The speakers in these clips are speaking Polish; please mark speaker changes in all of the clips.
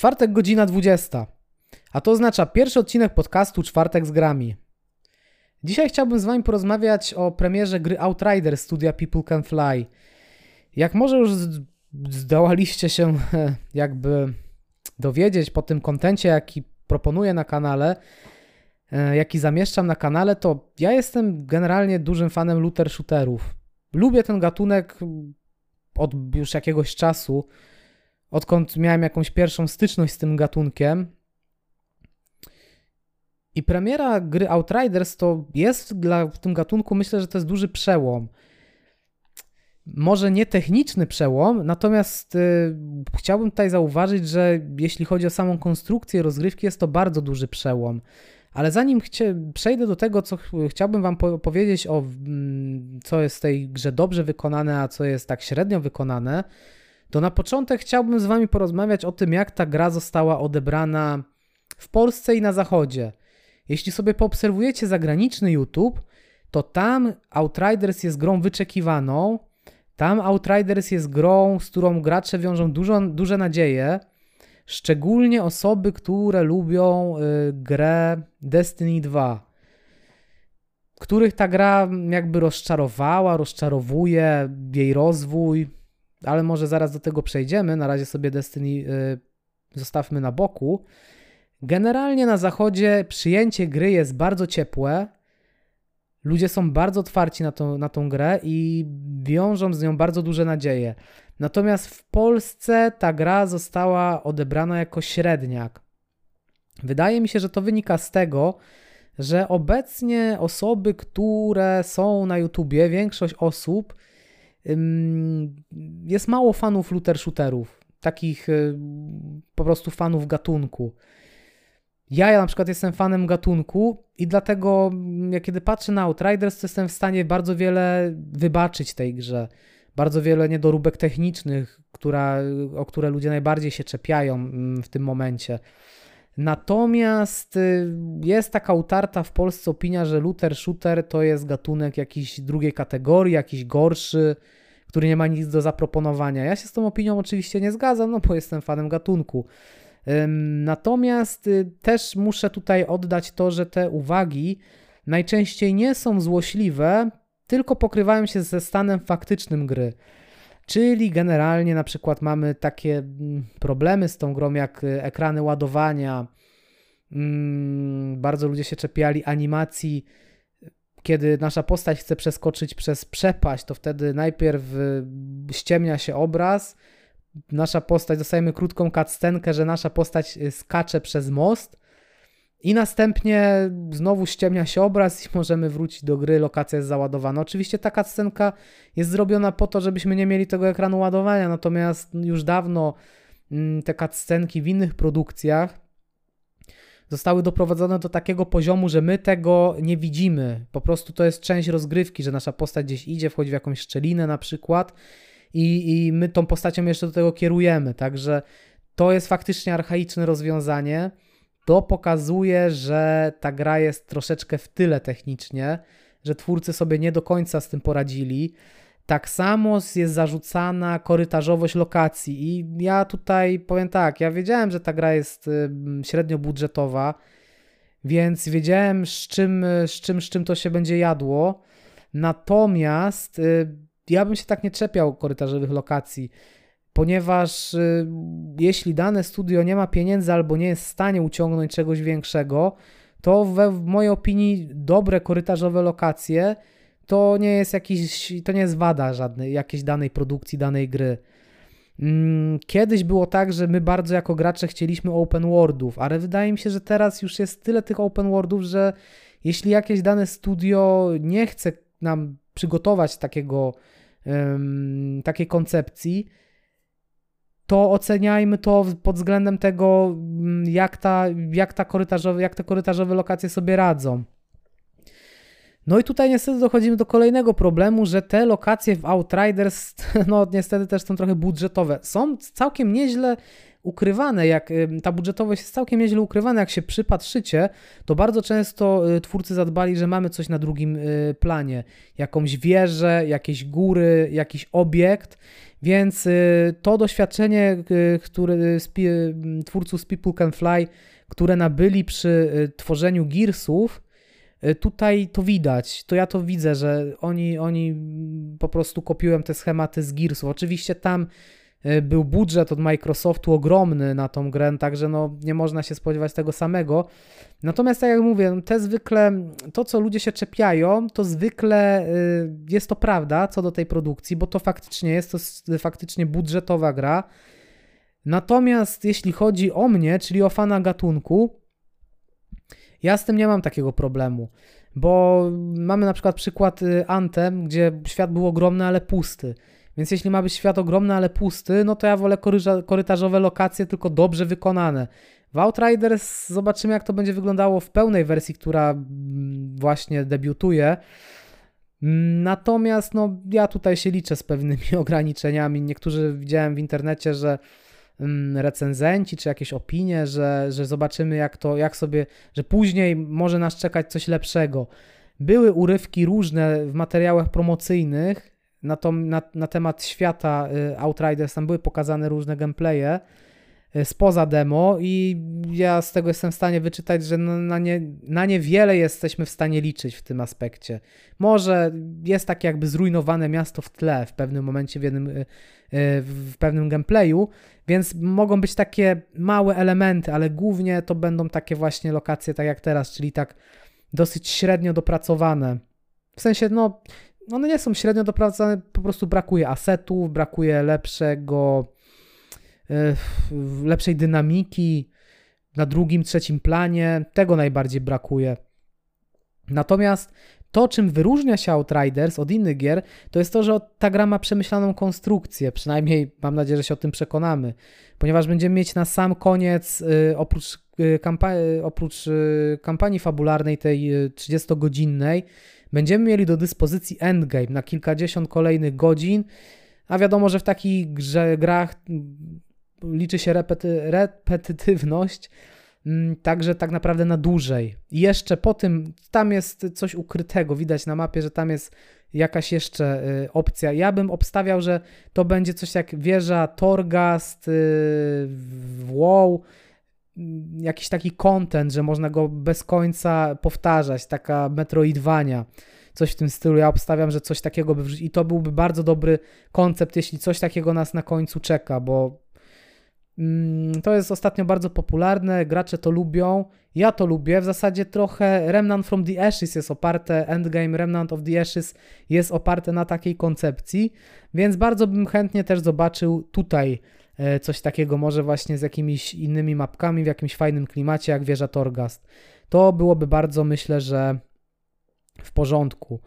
Speaker 1: Czwartek, godzina 20. A to oznacza pierwszy odcinek podcastu Czwartek z grami. Dzisiaj chciałbym z Wami porozmawiać o premierze gry Outrider studia People Can Fly. Jak może już zdołaliście się jakby dowiedzieć po tym kontencie, jaki proponuję na kanale, e, jaki zamieszczam na kanale, to ja jestem generalnie dużym fanem looter shooterów. Lubię ten gatunek od już jakiegoś czasu odkąd miałem jakąś pierwszą styczność z tym gatunkiem. I premiera gry Outriders to jest dla w tym gatunku, myślę, że to jest duży przełom. Może nie techniczny przełom, natomiast y, chciałbym tutaj zauważyć, że jeśli chodzi o samą konstrukcję rozgrywki, jest to bardzo duży przełom. Ale zanim przejdę do tego, co ch chciałbym Wam po powiedzieć o mm, co jest w tej grze dobrze wykonane, a co jest tak średnio wykonane, to na początek chciałbym z Wami porozmawiać o tym, jak ta gra została odebrana w Polsce i na Zachodzie. Jeśli sobie poobserwujecie zagraniczny YouTube, to tam Outriders jest grą wyczekiwaną. Tam Outriders jest grą, z którą gracze wiążą dużo, duże nadzieje. Szczególnie osoby, które lubią y, grę Destiny 2, których ta gra jakby rozczarowała, rozczarowuje jej rozwój, ale może zaraz do tego przejdziemy. Na razie sobie Destiny y, zostawmy na boku. Generalnie na zachodzie przyjęcie gry jest bardzo ciepłe. Ludzie są bardzo otwarci na, to, na tą grę i wiążą z nią bardzo duże nadzieje. Natomiast w Polsce ta gra została odebrana jako średniak. Wydaje mi się, że to wynika z tego, że obecnie osoby, które są na YouTubie, większość osób jest mało fanów looter shooterów, takich y, po prostu fanów gatunku. Ja, ja na przykład jestem fanem gatunku i dlatego mm, jak kiedy patrzę na Outriders, to jestem w stanie bardzo wiele wybaczyć tej grze. Bardzo wiele niedoróbek technicznych, która, o które ludzie najbardziej się czepiają mm, w tym momencie. Natomiast y, jest taka utarta w Polsce opinia, że looter shooter to jest gatunek jakiś drugiej kategorii, jakiś gorszy, który nie ma nic do zaproponowania. Ja się z tą opinią oczywiście nie zgadzam, no bo jestem fanem gatunku. Natomiast y, też muszę tutaj oddać to, że te uwagi najczęściej nie są złośliwe, tylko pokrywają się ze stanem faktycznym gry. Czyli generalnie na przykład mamy takie mm, problemy z tą grą jak y, ekrany ładowania. Mm, bardzo ludzie się czepiali animacji, kiedy nasza postać chce przeskoczyć przez przepaść, to wtedy najpierw y, ściemnia się obraz. Nasza postać, dostajemy krótką cutscenkę, że nasza postać y, skacze przez most. I następnie znowu ściemnia się obraz i możemy wrócić do gry, lokacja jest załadowana. Oczywiście ta scenka jest zrobiona po to, żebyśmy nie mieli tego ekranu ładowania, natomiast już dawno mm, te cutscenki w innych produkcjach zostały doprowadzone do takiego poziomu, że my tego nie widzimy. Po prostu to jest część rozgrywki, że nasza postać gdzieś idzie, wchodzi w jakąś szczelinę na przykład i, i my tą postacią jeszcze do tego kierujemy. Także to jest faktycznie archaiczne rozwiązanie to pokazuje, że ta gra jest troszeczkę w tyle technicznie, że twórcy sobie nie do końca z tym poradzili. Tak samo jest zarzucana korytarzowość lokacji i ja tutaj powiem tak, ja wiedziałem, że ta gra jest średnio budżetowa, więc wiedziałem z czym, z czym, z czym to się będzie jadło. Natomiast y, ja bym się tak nie czepiał korytarzowych lokacji ponieważ y, jeśli dane studio nie ma pieniędzy albo nie jest w stanie uciągnąć czegoś większego, to we, w mojej opinii dobre korytarzowe lokacje to nie jest jakiś, to nie jest wada żadnej, jakiejś danej produkcji, danej gry. Mm, kiedyś było tak, że my bardzo jako gracze chcieliśmy open worldów, ale wydaje mi się, że teraz już jest tyle tych open worldów, że jeśli jakieś dane studio nie chce nam przygotować takiego, um, takiej koncepcji, to oceniajmy to pod względem tego, mm, jak, ta, jak, ta korytarzowe, jak te korytarzowe lokacje sobie radzą. No i tutaj niestety dochodzimy do kolejnego problemu, że te lokacje w Outriders, no niestety też są trochę budżetowe. Są całkiem nieźle ukrywane, jak ta budżetowość jest całkiem nieźle ukrywana, jak się przypatrzycie, to bardzo często y, twórcy zadbali, że mamy coś na drugim y, planie, jakąś wieżę, jakieś góry, jakiś obiekt, więc y, to doświadczenie, które twórców z People Can Fly, które nabyli przy tworzeniu Gearsów, Tutaj to widać, to ja to widzę, że oni, oni po prostu kopiują te schematy z Gearsów. Oczywiście tam był budżet od Microsoftu ogromny na tą grę, także no nie można się spodziewać tego samego. Natomiast tak jak mówię, no, te zwykle, to co ludzie się czepiają, to zwykle y, jest to prawda co do tej produkcji, bo to faktycznie jest to faktycznie budżetowa gra. Natomiast jeśli chodzi o mnie, czyli o fana gatunku, ja z tym nie mam takiego problemu, bo mamy na przykład przykład y, Anthem, gdzie świat był ogromny, ale pusty. Więc jeśli ma być świat ogromny, ale pusty, no to ja wolę korytarzowe lokacje, tylko dobrze wykonane. W Outriders zobaczymy, jak to będzie wyglądało w pełnej wersji, która mm, właśnie debiutuje. Natomiast no, ja tutaj się liczę z pewnymi ograniczeniami. Niektórzy widziałem w internecie, że mm, recenzenci czy jakieś opinie, że, że zobaczymy jak to, jak sobie, że później może nas czekać coś lepszego. Były urywki różne w materiałach promocyjnych, na, to, na, na temat świata y, Outriders, tam były pokazane różne gameplaye y, spoza demo i ja z tego jestem w stanie wyczytać, że na, nie, na niewiele jesteśmy w stanie liczyć w tym aspekcie. Może jest takie jakby zrujnowane miasto w tle w pewnym momencie w jednym y, w pewnym gameplayu, więc mogą być takie małe elementy, ale głównie to będą takie właśnie lokacje tak jak teraz, czyli tak dosyć średnio dopracowane. W sensie, no, one nie są średnio dopracowne, po prostu brakuje asetów, brakuje lepszego, e, lepszej dynamiki na drugim, trzecim planie. Tego najbardziej brakuje. Natomiast to, czym wyróżnia się Outriders od innych gier, to jest to, że ta gra ma przemyślaną konstrukcję. Przynajmniej mam nadzieję, że się o tym przekonamy, ponieważ będziemy mieć na sam koniec, y, oprócz, y, kampa y, oprócz kampanii fabularnej, tej 30-godzinnej, Będziemy mieli do dyspozycji endgame na kilkadziesiąt kolejnych godzin, a wiadomo, że w takich grze, grach liczy się repety, repetytywność, mm, także tak naprawdę na dłużej. I jeszcze po tym, tam jest coś ukrytego, widać na mapie, że tam jest jakaś jeszcze y, opcja. Ja bym obstawiał, że to będzie coś jak wieża Torgast y, WoW, Mm, jakiś taki content, że można go bez końca powtarzać, taka metroidwania, coś w tym stylu. Ja obstawiam, że coś takiego by wrzucić i to byłby bardzo dobry koncept, jeśli coś takiego nas na końcu czeka, bo mm, to jest ostatnio bardzo popularne, gracze to lubią, ja to lubię, w zasadzie trochę Remnant from the Ashes jest oparte, Endgame Remnant of the Ashes jest oparte na takiej koncepcji, więc bardzo bym chętnie też zobaczył tutaj coś takiego może właśnie z jakimiś innymi mapkami, w jakimś fajnym klimacie, jak wieża Torgast. To byłoby bardzo, myślę, że w porządku.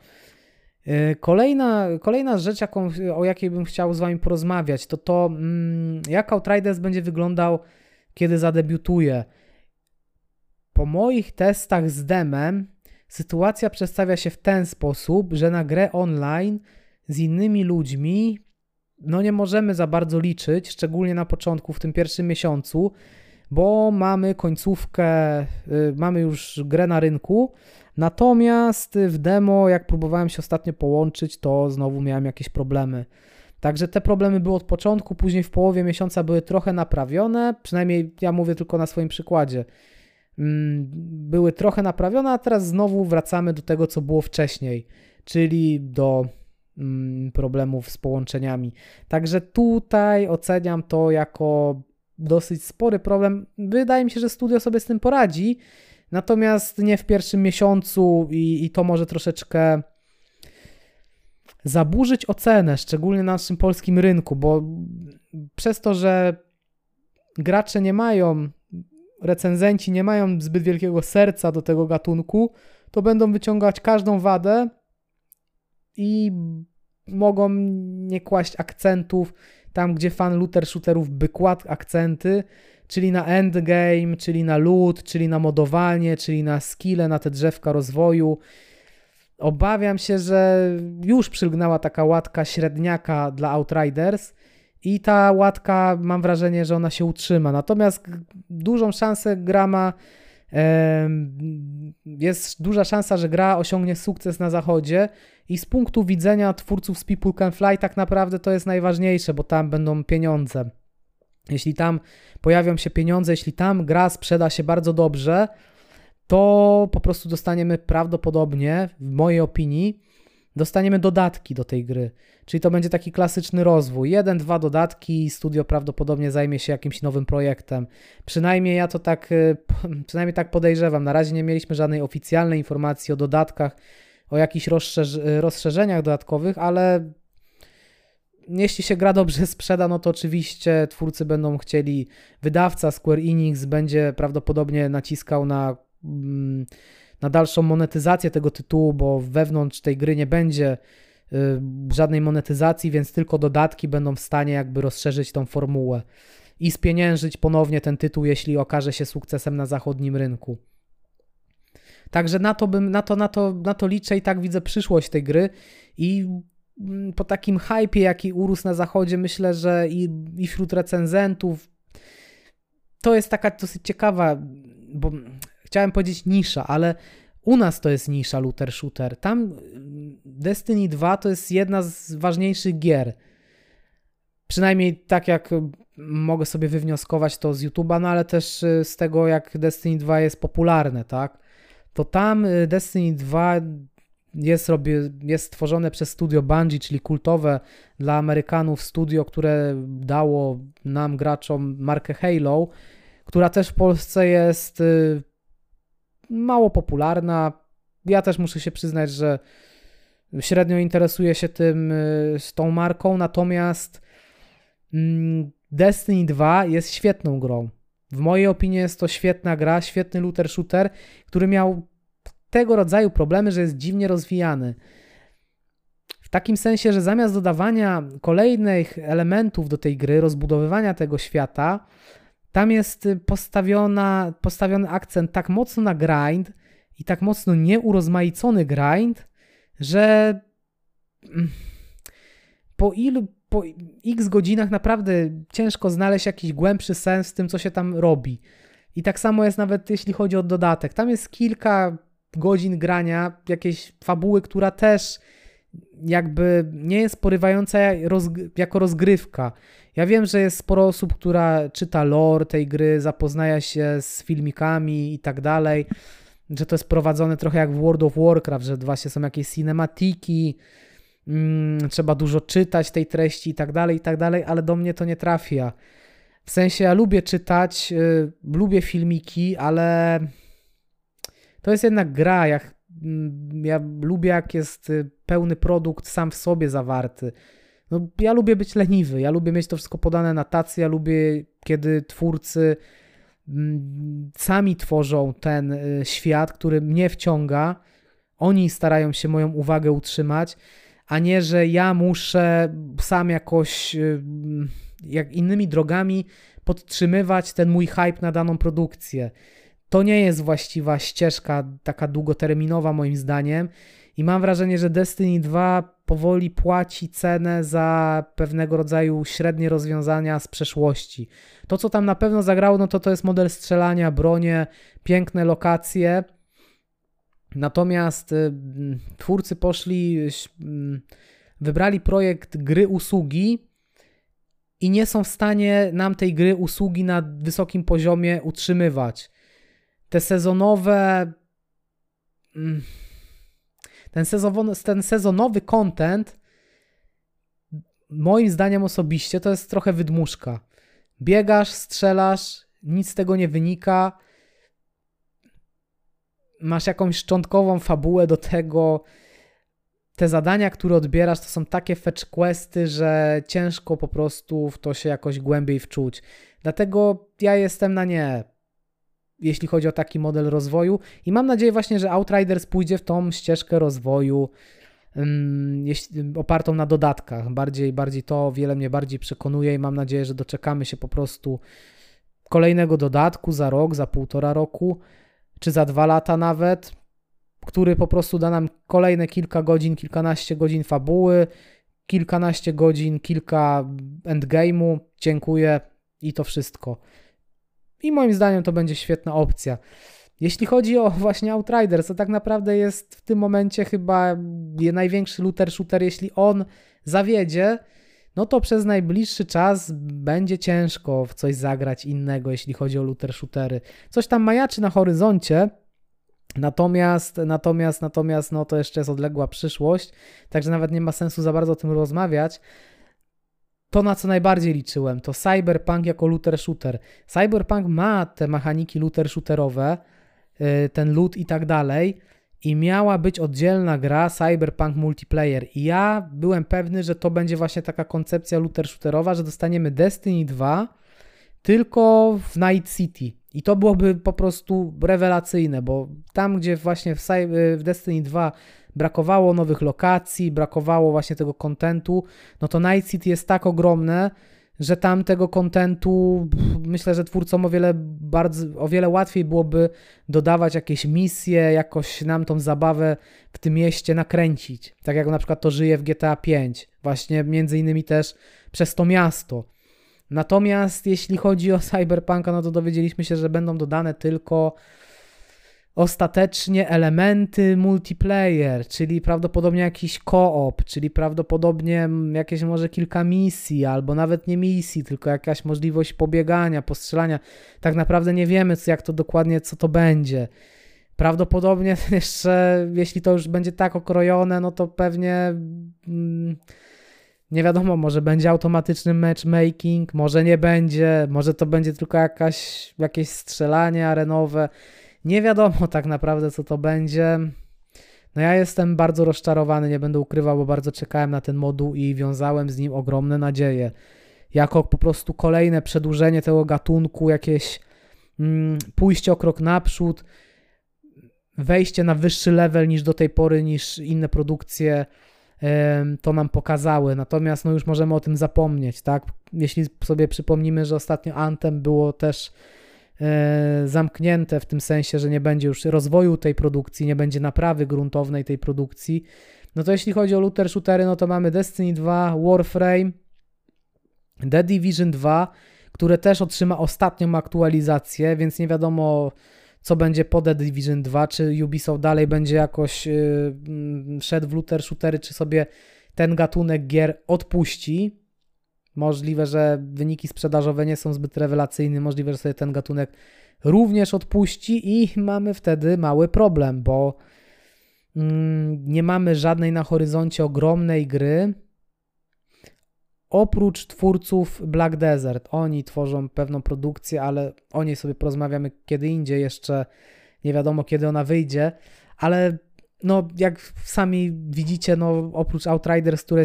Speaker 1: E, kolejna, kolejna rzecz, jaką, o jakiej bym chciał z Wami porozmawiać, to to, mm, jak Outriders będzie wyglądał, kiedy zadebiutuje. Po moich testach z demem, sytuacja przedstawia się w ten sposób, że na grę online z innymi ludźmi no nie możemy za bardzo liczyć, szczególnie na początku, w tym pierwszym miesiącu, bo mamy końcówkę, y, mamy już grę na rynku. Natomiast w demo, jak próbowałem się ostatnio połączyć, to znowu miałem jakieś problemy. Także te problemy były od początku, później w połowie miesiąca były trochę naprawione, przynajmniej ja mówię tylko na swoim przykładzie. Mm, były trochę naprawione, a teraz znowu wracamy do tego, co było wcześniej, czyli do problemów z połączeniami. Także tutaj oceniam to jako dosyć spory problem. Wydaje mi się, że studio sobie z tym poradzi, natomiast nie w pierwszym miesiącu i, i to może troszeczkę zaburzyć ocenę, szczególnie na naszym polskim rynku, bo przez to, że gracze nie mają, recenzenci nie mają zbyt wielkiego serca do tego gatunku, to będą wyciągać każdą wadę i mogą nie kłaść akcentów tam, gdzie fan looter shooterów by kładł akcenty, czyli na endgame, czyli na loot, czyli na modowanie, czyli na skille, na te drzewka rozwoju. Obawiam się, że już przylgnęła taka łatka średniaka dla Outriders i ta łatka mam wrażenie, że ona się utrzyma. Natomiast dużą szansę gra ma jest duża szansa, że gra osiągnie sukces na zachodzie i z punktu widzenia twórców z People Can Fly tak naprawdę to jest najważniejsze, bo tam będą pieniądze. Jeśli tam pojawią się pieniądze, jeśli tam gra sprzeda się bardzo dobrze, to po prostu dostaniemy prawdopodobnie, w mojej opinii, dostaniemy dodatki do tej gry. Czyli to będzie taki klasyczny rozwój. Jeden, dwa dodatki, studio prawdopodobnie zajmie się jakimś nowym projektem. Przynajmniej ja to tak, y, przynajmniej tak podejrzewam. Na razie nie mieliśmy żadnej oficjalnej informacji o dodatkach, o jakichś rozszerz rozszerzeniach dodatkowych, ale jeśli się gra dobrze sprzeda, no to oczywiście twórcy będą chcieli, wydawca Square Enix będzie prawdopodobnie naciskał na, mm, na dalszą monetyzację tego tytułu, bo wewnątrz tej gry nie będzie y, żadnej monetyzacji, więc tylko dodatki będą w stanie jakby rozszerzyć tą formułę i spieniężyć ponownie ten tytuł, jeśli okaże się sukcesem na zachodnim rynku. Także na to bym, na to, na to, na to liczę i tak widzę przyszłość tej gry i Mm, po takim hypie, jaki urósł na zachodzie, myślę, że i, i wśród recenzentów to jest taka dosyć ciekawa, bo chciałem powiedzieć nisza, ale u nas to jest nisza looter shooter. Tam Destiny 2 to jest jedna z ważniejszych gier. Przynajmniej tak jak mogę sobie wywnioskować to z YouTube'a, no ale też y, z tego jak Destiny 2 jest popularne, tak? To tam y, Destiny 2 jest, robię, jest stworzone przez studio Bungie, czyli kultowe dla Amerykanów studio, które dało nam graczom markę Halo, która też w Polsce jest y, mało popularna. Ja też muszę się przyznać, że średnio interesuję się tym y, z tą marką, natomiast mm, Destiny 2 jest świetną grą. W mojej opinii jest to świetna gra, świetny looter shooter, który miał tego rodzaju problemy, że jest dziwnie rozwijany. W takim sensie, że zamiast dodawania kolejnych elementów do tej gry, rozbudowywania tego świata, tam jest postawiona, postawiony akcent tak mocno na grind i tak mocno nieurozmaicony grind, że mm, po ilu po x godzinach naprawdę ciężko znaleźć jakiś głębszy sens w tym, co się tam robi. I tak samo jest nawet jeśli chodzi o dodatek. Tam jest kilka godzin grania jakiejś fabuły, która też jakby nie jest porywająca jako rozgrywka. Ja wiem, że jest sporo osób, która czyta lore tej gry, zapoznaje się z filmikami i tak dalej, że to jest prowadzone trochę jak w World of Warcraft, że właśnie są jakieś cinematiki, mm, trzeba dużo czytać tej treści i tak dalej, i tak dalej, ale do mnie to nie trafia. W sensie ja lubię czytać, y, lubię filmiki, ale to jest jednak gra. Ja, ja lubię, jak jest y, pełny produkt sam w sobie zawarty. No, ja lubię być leniwy, ja lubię mieć to wszystko podane na tacy, ja lubię, kiedy twórcy mm, sami tworzą ten y, świat, który mnie wciąga. Oni starają się moją uwagę utrzymać, a nie, że ja muszę sam jakoś y, jak innymi drogami podtrzymywać ten mój hype na daną produkcję. To nie jest właściwa ścieżka, taka długoterminowa moim zdaniem. I mam wrażenie, że Destiny 2 powoli płaci cenę za pewnego rodzaju średnie rozwiązania z przeszłości. To, co tam na pewno zagrało, no to to jest model strzelania, bronie, piękne lokacje. Natomiast y, twórcy poszli, y, wybrali projekt gry usługi i nie są w stanie nam tej gry usługi na wysokim poziomie utrzymywać te sezonowe. Mm, ten sezonowy, ten sezonowy content, moim zdaniem osobiście, to jest trochę wydmuszka. Biegasz, strzelasz, nic z tego nie wynika. Masz jakąś szczątkową fabułę do tego. Te zadania, które odbierasz, to są takie fetch questy, że ciężko po prostu w to się jakoś głębiej wczuć. Dlatego ja jestem na nie jeśli chodzi o taki model rozwoju. I mam nadzieję właśnie, że Outriders pójdzie w tą ścieżkę rozwoju um, opartą na dodatkach. Bardziej, bardziej to wiele mnie bardziej przekonuje i mam nadzieję, że doczekamy się po prostu kolejnego dodatku za rok, za półtora roku, czy za dwa lata nawet, który po prostu da nam kolejne kilka godzin, kilkanaście godzin fabuły, kilkanaście godzin, kilka endgame'u, dziękuję i to wszystko. I moim zdaniem to będzie świetna opcja. Jeśli chodzi o właśnie Outriders, to tak naprawdę jest w tym momencie chyba największy looter shooter. Jeśli on zawiedzie, no to przez najbliższy czas będzie ciężko w coś zagrać innego, jeśli chodzi o looter shootery. Coś tam majaczy na horyzoncie, Natomiast, natomiast, natomiast, no to jeszcze jest odległa przyszłość, także nawet nie ma sensu za bardzo o tym rozmawiać. To, na co najbardziej liczyłem, to Cyberpunk jako looter shooter. Cyberpunk ma te mechaniki looter shooterowe, y, ten loot i tak dalej, i miała być oddzielna gra Cyberpunk Multiplayer. I ja byłem pewny, że to będzie właśnie taka koncepcja looter shooterowa, że dostaniemy Destiny 2 tylko w Night City. I to byłoby po prostu rewelacyjne, bo tam, gdzie właśnie w, w Destiny 2 brakowało nowych lokacji, brakowało właśnie tego kontentu, no to Night City jest tak ogromne, że tam tego kontentu myślę, że twórcom o wiele, bardzo, o wiele łatwiej byłoby dodawać jakieś misje, jakoś nam tą zabawę w tym mieście nakręcić. Tak jak na przykład to żyje w GTA 5, właśnie między innymi też przez to miasto. Natomiast jeśli chodzi o Cyberpunka, no to dowiedzieliśmy się, że będą dodane tylko ostatecznie elementy multiplayer, czyli prawdopodobnie jakiś koop, czyli prawdopodobnie jakieś może kilka misji, albo nawet nie misji, tylko jakaś możliwość pobiegania, postrzelania. Tak naprawdę nie wiemy, jak to dokładnie, co to będzie. Prawdopodobnie jeszcze, jeśli to już będzie tak okrojone, no to pewnie. Mm, nie wiadomo, może będzie automatyczny matchmaking, może nie będzie, może to będzie tylko jakaś, jakieś strzelanie arenowe. Nie wiadomo tak naprawdę, co to będzie. No ja jestem bardzo rozczarowany, nie będę ukrywał, bo bardzo czekałem na ten moduł i wiązałem z nim ogromne nadzieje. Jako po prostu kolejne przedłużenie tego gatunku, jakieś mm, pójście o krok naprzód, wejście na wyższy level niż do tej pory, niż inne produkcje to nam pokazały. Natomiast no już możemy o tym zapomnieć, tak? Jeśli sobie przypomnimy, że ostatnio Anthem było też zamknięte w tym sensie, że nie będzie już rozwoju tej produkcji, nie będzie naprawy gruntownej tej produkcji, no to jeśli chodzi o looter shootery, no to mamy Destiny 2, Warframe, The Division 2, które też otrzyma ostatnią aktualizację, więc nie wiadomo co będzie po The Division 2, czy Ubisoft dalej będzie jakoś yy, szedł w looter shootery, czy sobie ten gatunek gier odpuści. Możliwe, że wyniki sprzedażowe nie są zbyt rewelacyjne, możliwe, że sobie ten gatunek również odpuści i mamy wtedy mały problem, bo mm, nie mamy żadnej na horyzoncie ogromnej gry, oprócz twórców Black Desert. Oni tworzą pewną produkcję, ale o niej sobie porozmawiamy kiedy indziej, jeszcze nie wiadomo kiedy ona wyjdzie, ale no jak sami widzicie, no oprócz Outriders, które,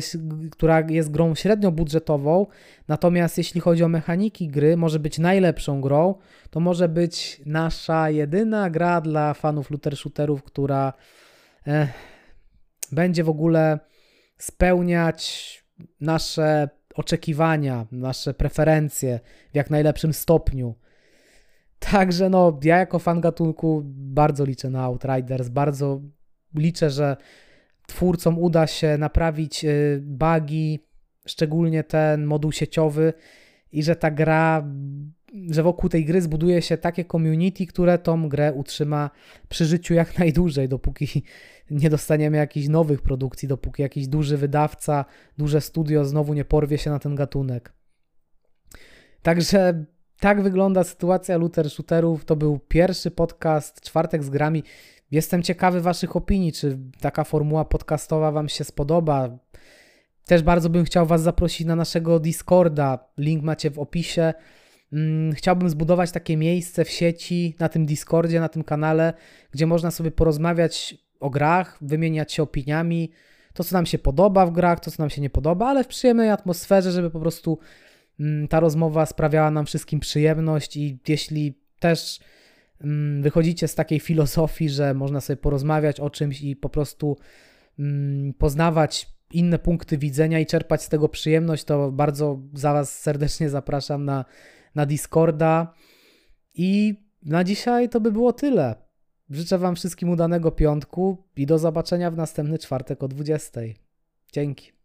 Speaker 1: która jest grą średnio budżetową, natomiast jeśli chodzi o mechaniki gry, może być najlepszą grą, to może być nasza jedyna gra dla fanów looter shooterów, która eh, będzie w ogóle spełniać nasze oczekiwania, nasze preferencje w jak najlepszym stopniu. Także no, ja jako fan gatunku bardzo liczę na Outriders, bardzo liczę, że twórcom uda się naprawić y, bugi, szczególnie ten moduł sieciowy i że ta gra, że wokół tej gry zbuduje się takie community, które tą grę utrzyma przy życiu jak najdłużej, dopóki nie dostaniemy jakichś nowych produkcji, dopóki jakiś duży wydawca, duże studio znowu nie porwie się na ten gatunek. Także tak wygląda sytuacja looter shooterów. To był pierwszy podcast Czwartek z grami. Jestem ciekawy Waszych opinii, czy taka formuła podcastowa Wam się spodoba. Też bardzo bym chciał Was zaprosić na naszego Discorda. Link macie w opisie. Mm, chciałbym zbudować takie miejsce w sieci, na tym Discordzie, na tym kanale, gdzie można sobie porozmawiać o grach, wymieniać się opiniami, to co nam się podoba w grach, to co nam się nie podoba, ale w przyjemnej atmosferze, żeby po prostu mm, ta rozmowa sprawiała nam wszystkim przyjemność i jeśli też wychodzicie z takiej filozofii, że można sobie porozmawiać o czymś i po prostu mm, poznawać inne punkty widzenia i czerpać z tego przyjemność, to bardzo za Was serdecznie zapraszam na, na Discorda. I na dzisiaj to by było tyle. Życzę Wam wszystkim udanego piątku i do zobaczenia w następny czwartek o 20. Dzięki.